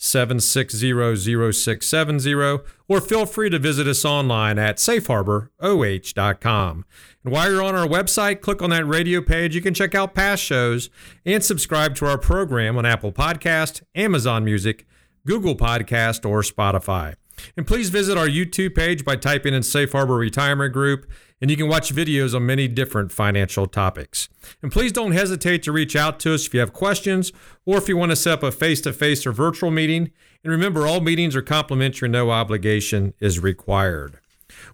760-0670 or feel free to visit us online at safeharboroh.com. And while you're on our website, click on that radio page. You can check out past shows and subscribe to our program on Apple Podcast, Amazon Music, Google Podcast, or Spotify. And please visit our YouTube page by typing in Safe Harbor Retirement Group and you can watch videos on many different financial topics. And please don't hesitate to reach out to us if you have questions or if you want to set up a face to face or virtual meeting. And remember, all meetings are complimentary, no obligation is required.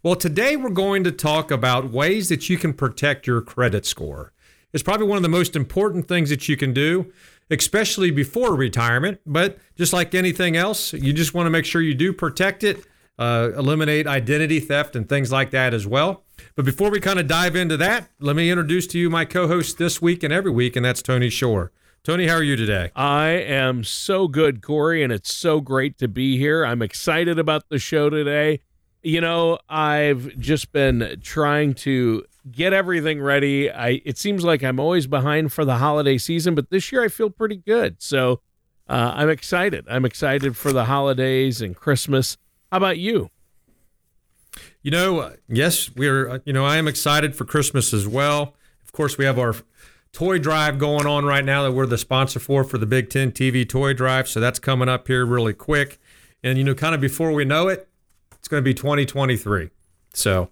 Well, today we're going to talk about ways that you can protect your credit score. It's probably one of the most important things that you can do, especially before retirement. But just like anything else, you just want to make sure you do protect it, uh, eliminate identity theft and things like that as well. But before we kind of dive into that, let me introduce to you my co host this week and every week, and that's Tony Shore. Tony, how are you today? I am so good, Corey, and it's so great to be here. I'm excited about the show today. You know, I've just been trying to get everything ready. I it seems like I'm always behind for the holiday season, but this year I feel pretty good. So uh, I'm excited. I'm excited for the holidays and Christmas. How about you? You know, yes, we're, you know, I am excited for Christmas as well. Of course, we have our toy drive going on right now that we're the sponsor for for the Big Ten TV toy drive. So that's coming up here really quick. And, you know, kind of before we know it, it's going to be 2023. So,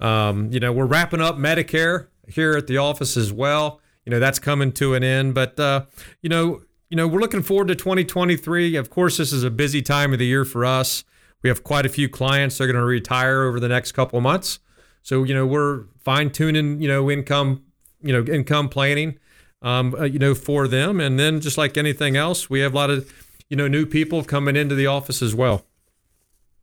um, you know, we're wrapping up Medicare here at the office as well. You know, that's coming to an end. But, uh, you know, you know, we're looking forward to 2023. Of course, this is a busy time of the year for us. We have quite a few clients that are going to retire over the next couple of months. So, you know, we're fine tuning, you know, income, you know, income planning, um, uh, you know, for them. And then just like anything else, we have a lot of, you know, new people coming into the office as well.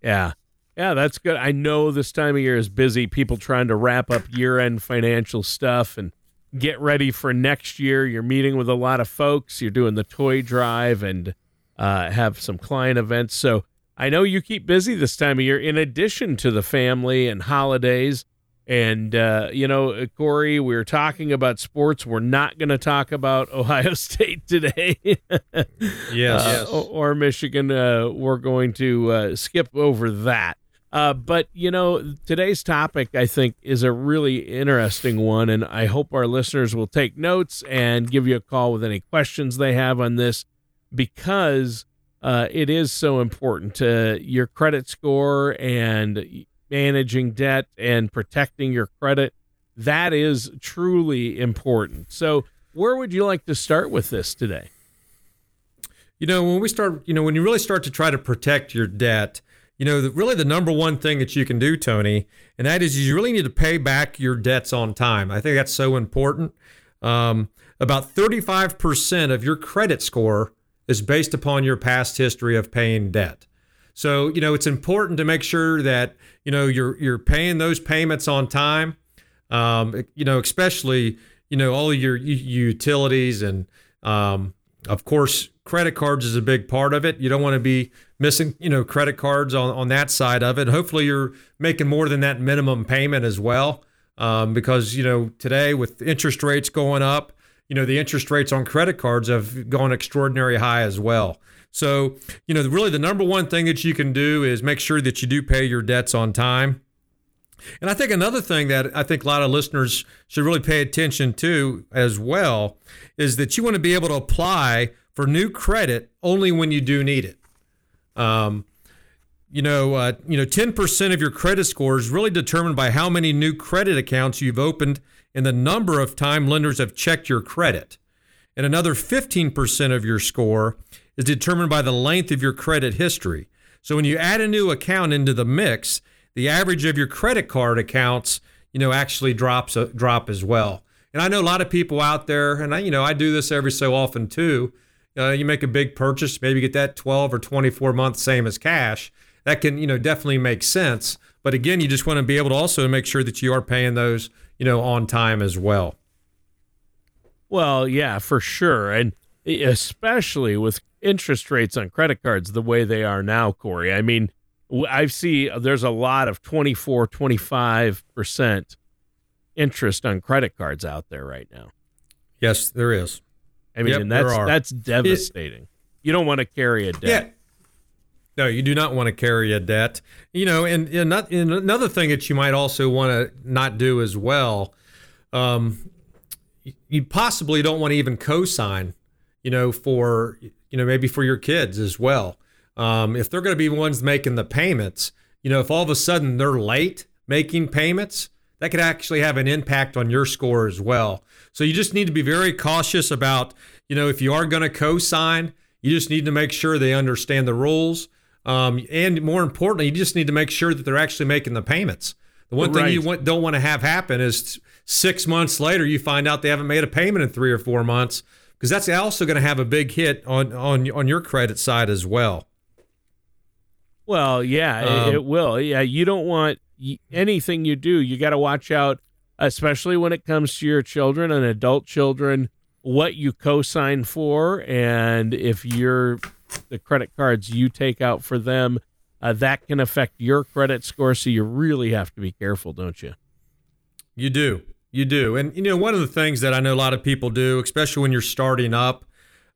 Yeah. Yeah, that's good. I know this time of year is busy. People trying to wrap up year end financial stuff and get ready for next year. You're meeting with a lot of folks. You're doing the toy drive and uh, have some client events. So I know you keep busy this time of year, in addition to the family and holidays. And, uh, you know, Corey, we are talking about sports. We're not going to talk about Ohio State today. yes, uh, yes. Or Michigan. Uh, we're going to uh, skip over that. Uh, but, you know, today's topic, I think, is a really interesting one. And I hope our listeners will take notes and give you a call with any questions they have on this because uh, it is so important to your credit score and managing debt and protecting your credit. That is truly important. So, where would you like to start with this today? You know, when we start, you know, when you really start to try to protect your debt, you know, the, really the number one thing that you can do, Tony, and that is you really need to pay back your debts on time. I think that's so important. Um, about 35% of your credit score is based upon your past history of paying debt. So, you know, it's important to make sure that, you know, you're you're paying those payments on time. Um, you know, especially, you know, all your utilities and um, of course, credit cards is a big part of it. You don't want to be missing, you know, credit cards on, on that side of it. Hopefully you're making more than that minimum payment as well. Um, because, you know, today with interest rates going up, you know, the interest rates on credit cards have gone extraordinary high as well. So, you know, really the number one thing that you can do is make sure that you do pay your debts on time. And I think another thing that I think a lot of listeners should really pay attention to as well is that you want to be able to apply for new credit only when you do need it. Um, you know, uh, you know, 10% of your credit score is really determined by how many new credit accounts you've opened and the number of time lenders have checked your credit. And another 15% of your score is determined by the length of your credit history. So when you add a new account into the mix, the average of your credit card accounts, you know, actually drops a, uh, drop as well. And I know a lot of people out there, and I, you know, I do this every so often too. Uh, you make a big purchase, maybe get that 12 or 24 month same as cash. That can, you know, definitely make sense. But again, you just want to be able to also make sure that you are paying those, you know, on time as well. Well, yeah, for sure. And especially with interest rates on credit cards the way they are now, Corey. I mean, I see there's a lot of 24, 25% interest on credit cards out there right now. Yes, there is. I mean, yep, and that's that's devastating. It, you don't want to carry a debt. Yeah. No, you do not want to carry a debt. You know, and, and, not, and another thing that you might also want to not do as well, um, you possibly don't want to even co-sign, you know, for you know maybe for your kids as well. Um, if they're going to be ones making the payments, you know, if all of a sudden they're late making payments, that could actually have an impact on your score as well. So you just need to be very cautious about, you know, if you are going to co-sign, you just need to make sure they understand the rules. Um, and more importantly, you just need to make sure that they're actually making the payments. The one right. thing you want, don't want to have happen is six months later you find out they haven't made a payment in three or four months because that's also going to have a big hit on on on your credit side as well. Well, yeah, um, it will. Yeah, you don't want anything you do. You got to watch out, especially when it comes to your children and adult children, what you co-sign for, and if you're the credit cards you take out for them, uh, that can affect your credit score. So you really have to be careful, don't you? You do. You do. And, you know, one of the things that I know a lot of people do, especially when you're starting up,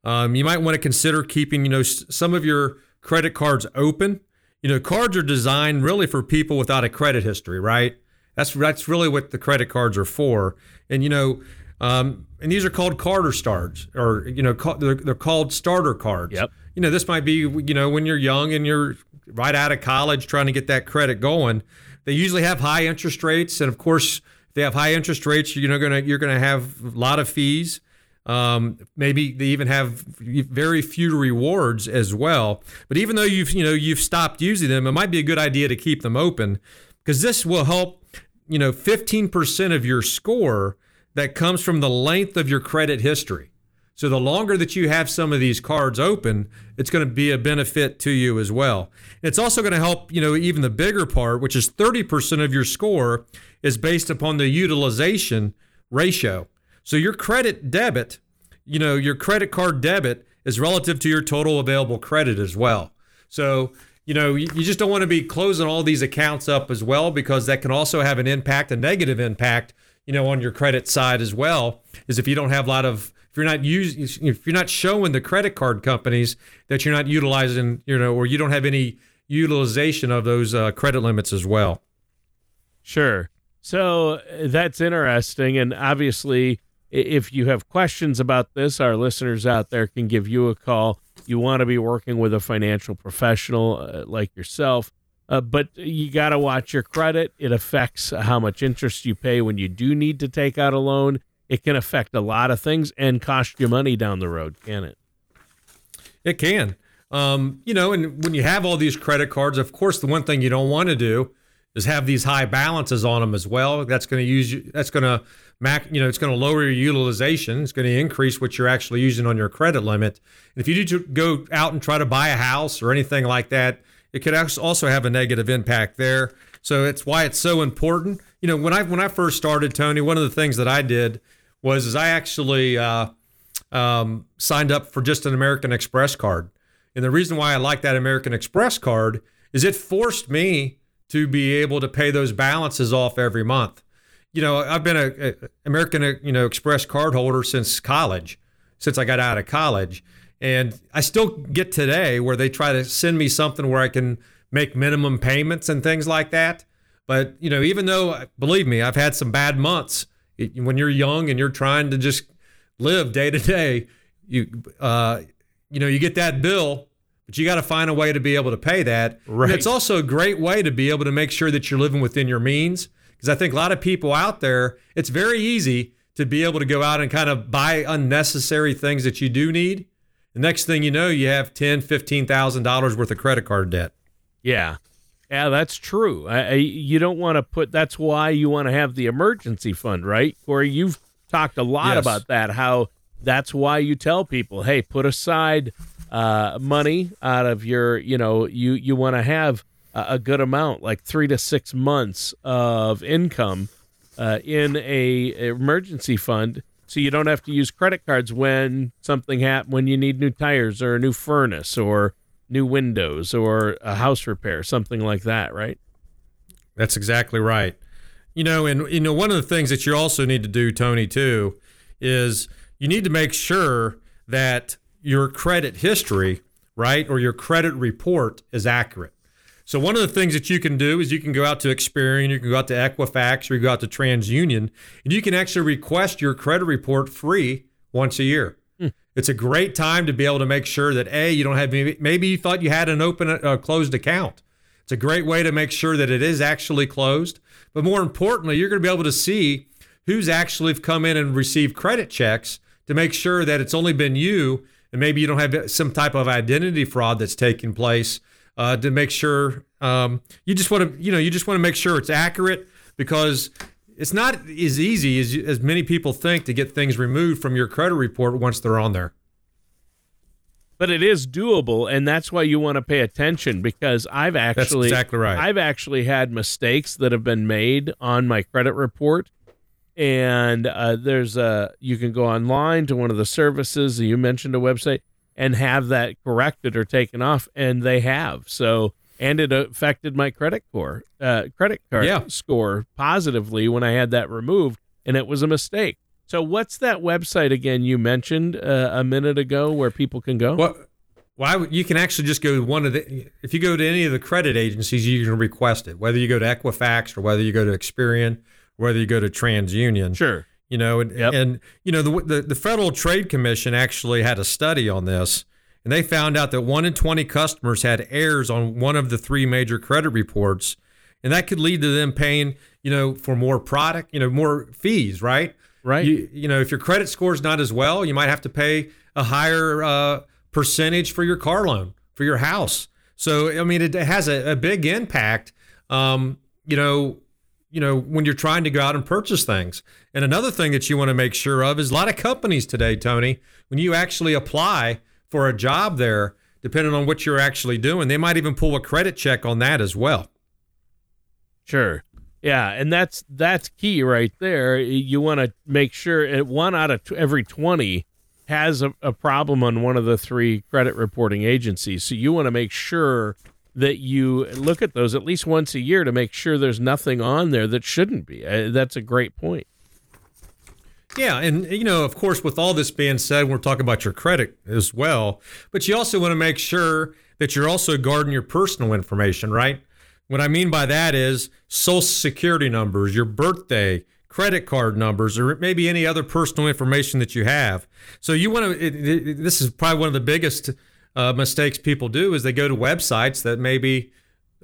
um, you might want to consider keeping, you know, some of your credit cards open you know, cards are designed really for people without a credit history, right? That's that's really what the credit cards are for. And you know, um, and these are called Carter stars, or you know, they're, they're called starter cards. Yep. You know, this might be you know when you're young and you're right out of college trying to get that credit going. They usually have high interest rates, and of course, if they have high interest rates, you're gonna you're gonna have a lot of fees. Um, maybe they even have very few rewards as well. But even though you've you know you've stopped using them, it might be a good idea to keep them open because this will help. You know, 15% of your score that comes from the length of your credit history. So the longer that you have some of these cards open, it's going to be a benefit to you as well. It's also going to help, you know, even the bigger part, which is 30% of your score is based upon the utilization ratio. So your credit debit, you know, your credit card debit is relative to your total available credit as well. So, you know, you, just don't want to be closing all these accounts up as well because that can also have an impact, a negative impact, you know, on your credit side as well. Is if you don't have a lot of if you're not using if you're not showing the credit card companies that you're not utilizing, you know, or you don't have any utilization of those uh, credit limits as well. Sure. So that's interesting, and obviously if you have questions about this, our listeners out there can give you a call. You want to be working with a financial professional uh, like yourself, uh, but you got to watch your credit. It affects how much interest you pay when you do need to take out a loan. It can affect a lot of things and cost you money down the road, can it? It can. Um, you know, and when you have all these credit cards, of course, the one thing you don't want to do is have these high balances on them as well. That's going to use you. that's going to mac you know it's going to lower your utilization. It's going to increase what you're actually using on your credit limit. And if you do go out and try to buy a house or anything like that, it could also have a negative impact there. So it's why it's so important. You know, when I when I first started, Tony, one of the things that I did was is I actually uh, um, signed up for just an American Express card. And the reason why I like that American Express card is it forced me to be able to pay those balances off every month. You know, I've been a, a American, you know, Express card holder since college, since I got out of college, and I still get today where they try to send me something where I can make minimum payments and things like that. But you know, even though, believe me, I've had some bad months. When you're young and you're trying to just live day to day, you uh, you know, you get that bill but you got to find a way to be able to pay that. Right. And it's also a great way to be able to make sure that you're living within your means. Because I think a lot of people out there, it's very easy to be able to go out and kind of buy unnecessary things that you do need. The next thing you know, you have ten, fifteen thousand dollars worth of credit card debt. Yeah. Yeah, that's true. I, I, you don't want to put. That's why you want to have the emergency fund, right? Or you've talked a lot Yes. about that. How that's why you tell people, hey, put aside uh, money out of your. You know, you you want to have a, a good amount, like three to six months of income uh, in a emergency fund, so you don't have to use credit cards when something happen when you need new tires or a new furnace or new windows or a house repair, something like that, right? That's exactly right. You know, and you know, one of the things that you also need to do, Tony, too, is you need to make sure that your credit history, right, or your credit report is accurate. So one of the things that you can do is you can go out to Experian, you can go out to Equifax, or you go out to TransUnion, and you can actually request your credit report free once a year. It's a great time to be able to make sure that a you don't have maybe, maybe you thought you had an open uh, closed account. It's a great way to make sure that it is actually closed. But more importantly, you're going to be able to see who's actually come in and received credit checks to make sure that it's only been you and maybe you don't have some type of identity fraud that's taking place uh, to make sure um, you just want to you know you just want to make sure it's accurate because it's not as easy as, as many people think to get things removed from your credit report once they're on there. But it is doable, and that's why you want to pay attention because I've actually that's exactly right. I've actually had mistakes that have been made on my credit report, and uh, there's a you can go online to one of the services you mentioned a website and have that corrected or taken off, and they have so. And it affected my credit score, uh, credit card Yeah. score positively when I had that removed, and it was a mistake. So, what's that website again you mentioned uh, a minute ago where people can go? Well, well you can actually just go to one of the. If you go to any of the credit agencies, you can request it. Whether you go to Equifax or whether you go to Experian, whether you go to TransUnion. Sure. You know, and, Yep. and you know the, the the Federal Trade Commission actually had a study on this, and they found out that one in twenty customers had errors on one of the three major credit reports, and that could lead to them paying, you know, for more product, you know, more fees, right? Right. You, you know, if your credit score is not as well, you might have to pay a higher uh, percentage for your car loan for your house. So I mean, it has a, a big impact. Um, you know, you know when you're trying to go out and purchase things. And another thing that you want to make sure of is a lot of companies today, Tony, when you actually apply for a job there, depending on what you're actually doing, they might even pull a credit check on that as well. Sure. Yeah, and that's that's key right there. You want to make sure that one out of every 20 has a, a problem on one of the three credit reporting agencies. So you want to make sure that you look at those at least once a year to make sure there's nothing on there that shouldn't be. Uh, that's a great point. Yeah, and you know, of course, with all this being said, we're talking about your credit as well, but you also want to make sure that you're also guarding your personal information, right? What I mean by that is social security numbers, your birthday, credit card numbers, or maybe any other personal information that you have. So you want to. It, it, this is probably one of the biggest uh, mistakes people do is they go to websites that maybe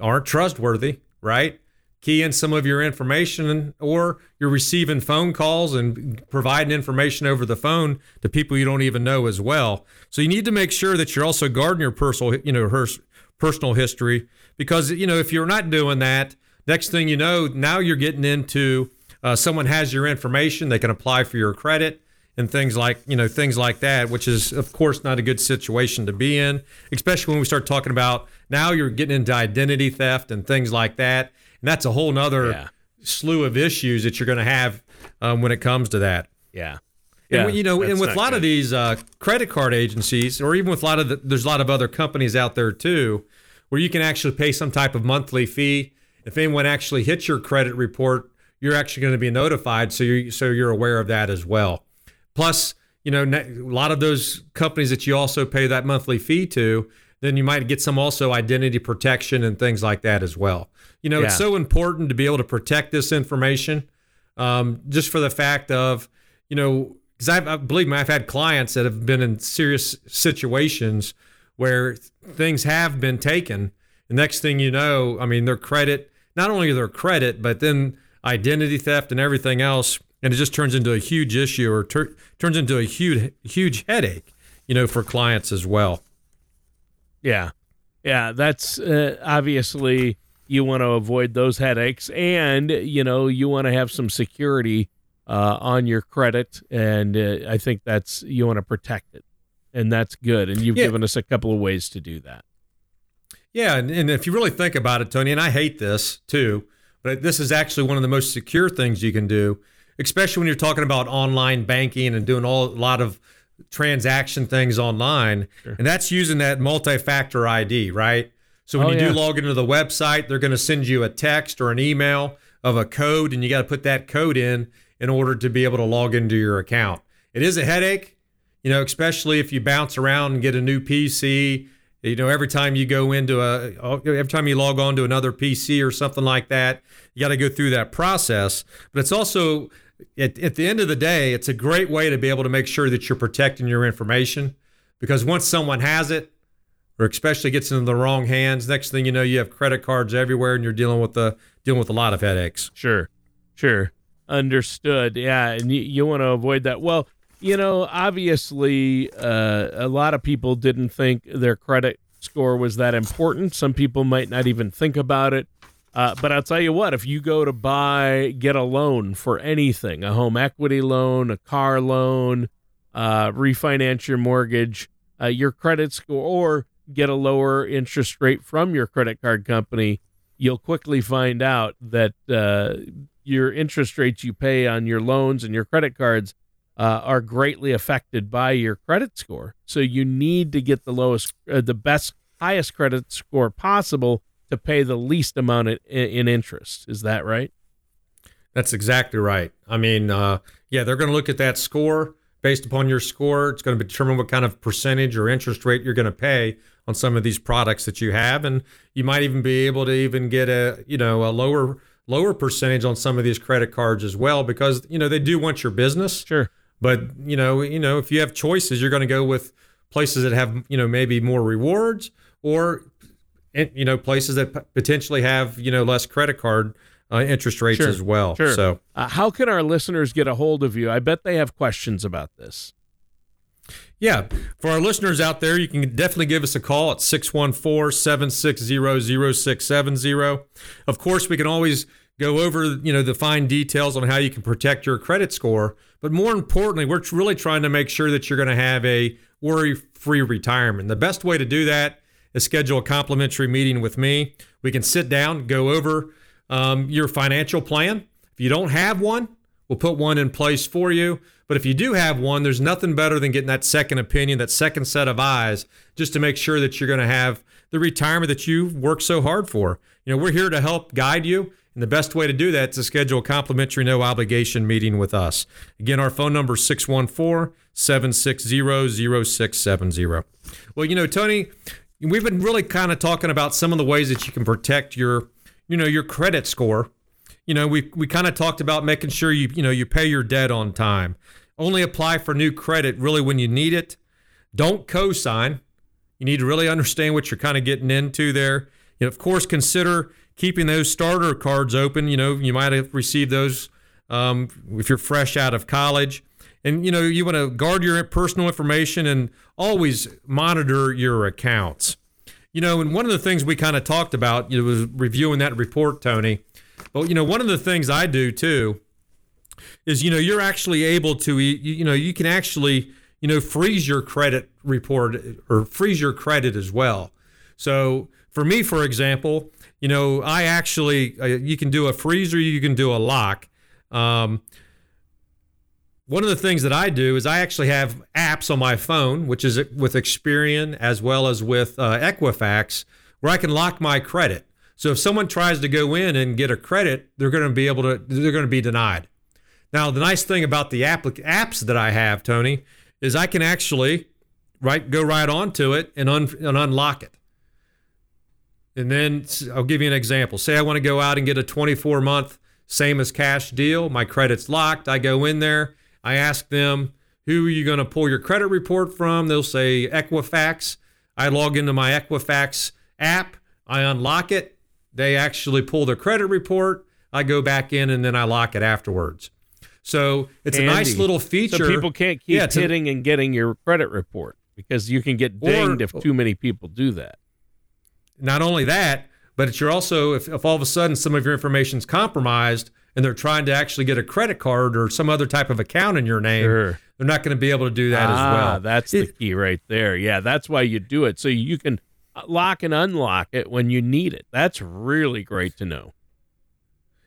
aren't trustworthy, right? Key in some of your information, or you're receiving phone calls and providing information over the phone to people you don't even know as well. So you need to make sure that you're also guarding your personal, you know, her personal history because you know if you're not doing that, next thing you know, now you're getting into uh, someone has your information, they can apply for your credit and things like you know things like that, which is of course not a good situation to be in, especially when we start talking about now you're getting into identity theft and things like that, and that's a whole nother Yeah. slew of issues that you're going to have um, when it comes to that. Yeah. And Yeah, when- you know, and with a lot of these uh, credit card agencies, or even with a lot of the, there's a lot of other companies out there too, where you can actually pay some type of monthly fee. If anyone actually hits your credit report, you're actually going to be notified, so you so you're aware of that as well. Plus, you know, a lot of those companies that you also pay that monthly fee to, then you might get some also identity protection and things like that as well. You know, it's so important to be able to protect this information, um, just for the fact of, you know, because I believe me, I've had clients that have been in serious situations where things have been taken. The next thing you know, I mean, their credit, not only their credit, but then identity theft and everything else. And it just turns into a huge issue or tur- turns into a huge, huge headache, you know, for clients as well. Yeah. Yeah. That's uh, obviously you want to avoid those headaches and, you know, you want to have some security uh, on your credit. And uh, I think that's, you want to protect it. And that's good. And you've Yeah. given us a couple of ways to do that. Yeah, and, and if you really think about it, Tony, and I hate this too, but this is actually one of the most secure things you can do, especially when you're talking about online banking and doing all a lot of transaction things online, and that's using that multi-factor ID, right? So when Oh, you yeah. do log into the website, they're going to send you a text or an email of a code, and you got to put that code in in order to be able to log into your account. It is a headache, you know, especially if you bounce around and get a new PC. You know, every time you go into a, every time you log on to another PC or something like that, you got to go through that process. But it's also, at, at the end of the day, it's a great way to be able to make sure that you're protecting your information because once someone has it, or especially gets into the wrong hands, next thing you know, you have credit cards everywhere and you're dealing with the dealing with a lot of headaches. Sure, sure, understood. Yeah, and you, you want to avoid that. Well, you know, obviously, uh, a lot of people didn't think their credit score was that important. Some people might not even think about it. Uh, but I'll tell you what, if you go to buy, get a loan for anything, a home equity loan, a car loan, uh, refinance your mortgage, uh, your credit score, or get a lower interest rate from your credit card company, you'll quickly find out that uh, your interest rates you pay on your loans and your credit cards uh, are greatly affected by your credit score. So you need to get the lowest, uh, the best, highest credit score possible to pay the least amount in, in interest. Is that right? That's exactly right. I mean, uh, yeah, they're going to look at that score based upon your score. It's going to determine what kind of percentage or interest rate you're going to pay on some of these products that you have, and you might even be able to even get a you know a lower lower percentage on some of these credit cards as well because you know they do want your business. Sure. But you know, you know, if you have choices, you're going to go with places that have you know maybe more rewards or you know places that potentially have you know less credit card uh, interest rates Sure. as well. Sure. So Uh, how can our listeners get a hold of you? I bet they have questions about this. yeah, for our listeners out there, you can definitely give us a call at 614-760-0670. Of course, we can always go over you know the fine details on how you can protect your credit score, but more importantly, we're really trying to make sure that you're going to have a worry-free retirement. The best way to do that is schedule a complimentary meeting with me. We can sit down, go over um, your financial plan. If you don't have one, we'll put one in place for you. But if you do have one, there's nothing better than getting that second opinion, that second set of eyes, just to make sure that you're going to have the retirement that you've worked so hard for. You know, we're here to help guide you. And the best way to do that is to schedule a complimentary no obligation meeting with us. Again, our phone number is 614 760 0670. Well, you know, Tony, we've been really kind of talking about some of the ways that you can protect your, you know, your credit score. You know, we we kind of talked about making sure you, you know, you pay your debt on time. Only apply for new credit really when you need it. Don't co-sign. You need to really understand what you're kind of getting into there. Know, of course, consider keeping those starter cards open. You know, you might have received those um, if you're fresh out of college. And, you know, you want to guard your personal information and always monitor your accounts. You know, and one of the things we kind of talked about, you know, was reviewing that report, Tony. But, you know, one of the things I do too is, you know, you're actually able to, you, know, you can actually, you know, freeze your credit report or freeze your credit as well. So for me, for example, you know, I actually, uh, you can do a freezer you can do a lock. Um, one of the things that I do is I actually have apps on my phone, which is with Experian as well as with uh, Equifax, where I can lock my credit. So if someone tries to go in and get a credit, they're going to be able to, they're going to be denied. Now, the nice thing about the app, apps that I have, Tony, is I can actually right go right onto it and, un, and unlock it. And then I'll give you an example. Say I want to go out and get a 24 month same as cash deal. My credit's locked. I go in there. I ask them, who are you going to pull your credit report from? They'll say Equifax. I log into my Equifax app, I unlock it, they actually pull their credit report, I go back in and then I lock it afterwards. So it's Handy. a nice little feature. So people can't keep Yeah, it's a- hitting and getting your credit report because you can get dinged if too many people do that. not only that, but it's you're also if, if all of a sudden some of your information is compromised and they're trying to actually get a credit card or some other type of account in your name, Sure. they're not going to be able to do that ah, as well. That's the key right there. Yeah, that's why you do it. So you can lock and unlock it when you need it. That's really great to know.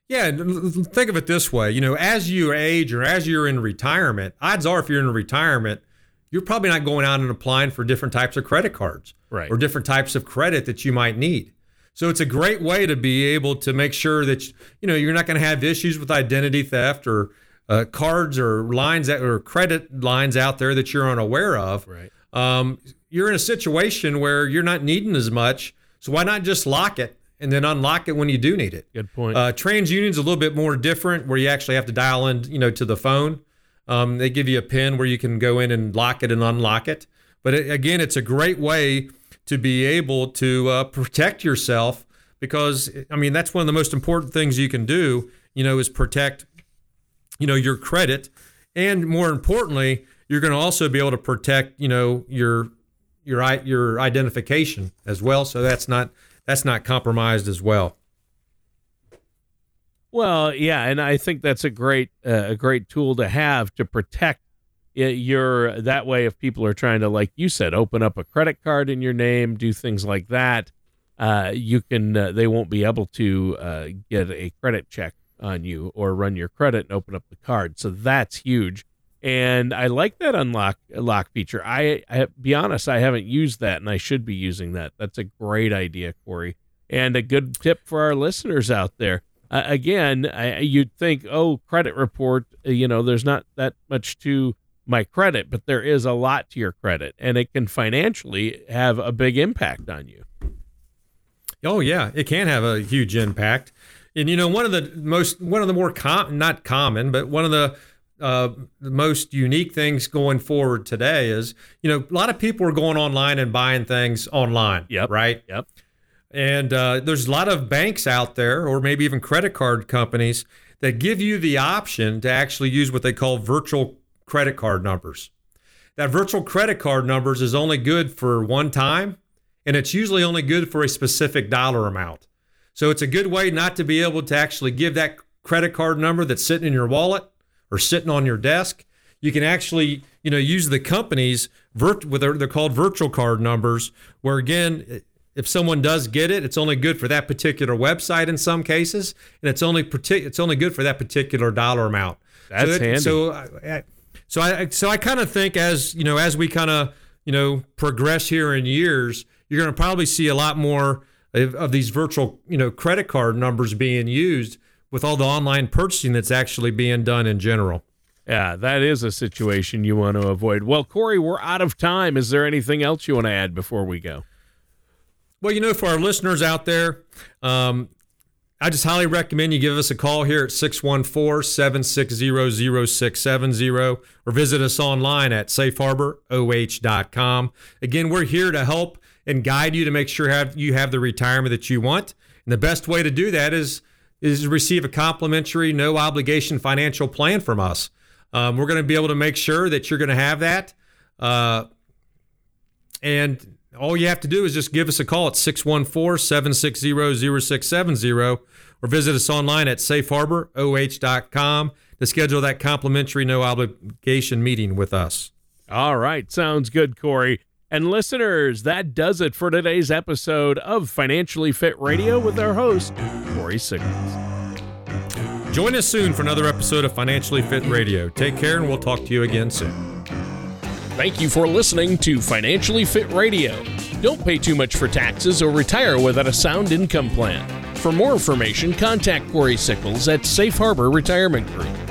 Yeah, and l- l- think of it this way. You know, as you age or as you're in retirement, odds are if you're in retirement, you're probably not going out and applying for different types of credit cards Right. or different types of credit that you might need. So it's a great way to be able to make sure that you know you're not going to have issues with identity theft or uh, cards or lines that or credit lines out there that you're unaware of. Right. Um, you're in a situation where you're not needing as much. So why not just lock it and then unlock it when you do need it? Good point. Uh, TransUnion's a little bit more different, where you actually have to dial in, you know, to the phone. Um, they give you a pin where you can go in and lock it and unlock it. But it, again, it's a great way to be able to uh, protect yourself because I mean that's one of the most important things you can do. You know, is protect, you know, your credit, and more importantly, you're going to also be able to protect, you know, your your your identification as well. So that's not that's not compromised as well. Well, yeah, and I think that's a great uh, a great tool to have to protect y- your that way if people are trying to like you said open up a credit card in your name, do things like that, uh, you can uh, they won't be able to uh, get a credit check on you or run your credit and open up the card. So that's huge. And I like that unlock lock feature. I, I be honest, I haven't used that, and I should be using that. That's a great idea, Corey, and a good tip for our listeners out there again, I, you'd think, oh, credit report, you know, there's not that much to my credit, but there is a lot to your credit, and it can financially have a big impact on you. Oh yeah, it can have a huge impact. And you know, one of the most, one of the more com- not common, but one of the uh, the most unique things going forward today is, you know, a lot of people are going online and buying things online. Yep. Right. Yep. And uh, there's a lot of banks out there, or maybe even credit card companies, that give you the option to actually use what they call virtual credit card numbers. That virtual credit card numbers is only good for one time, and it's usually only good for a specific dollar amount. So it's a good way not to be able to actually give that credit card number that's sitting in your wallet or sitting on your desk. You can actually, you know, use the company's virt- they're called virtual card numbers, where again, if someone does get it, it's only good for that particular website in some cases, and it's only partic- it's only good for that particular dollar amount. That's so that- handy. So, I, I- so I so I kind of think as you know as we kind of you know progress here in years, you're going to probably see a lot more of, of these virtual you know credit card numbers being used with all the online purchasing that's actually being done in general. Yeah, that is a situation you want to avoid. Well, Corey, we're out of time. Is there anything else you want to add before we go? Well, you know, for our listeners out there, um, I just highly recommend you give us a call here at 614 760 0670 or visit us online at safeharboroh.com. Again, we're here to help and guide you to make sure have, you have the retirement that you want. And the best way to do that is, is receive a complimentary, no obligation financial plan from us. Um, we're going to be able to make sure that you're going to have that. Uh, and all you have to do is just give us a call at 614 760 0670 or visit us online at safeharboroh.com to schedule that complimentary, no obligation meeting with us. All right, sounds good, Corey. And listeners, that does it for today's episode of Financially Fit Radio with our host, Corey Sickles. Join us soon for another episode of Financially Fit Radio. Take care, and we'll talk to you again soon. Thank you for listening to Financially Fit Radio. Don't pay too much for taxes or retire without a sound income plan. For more information, contact Corey Sickles at Safe Harbor Retirement Group.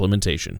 implementation.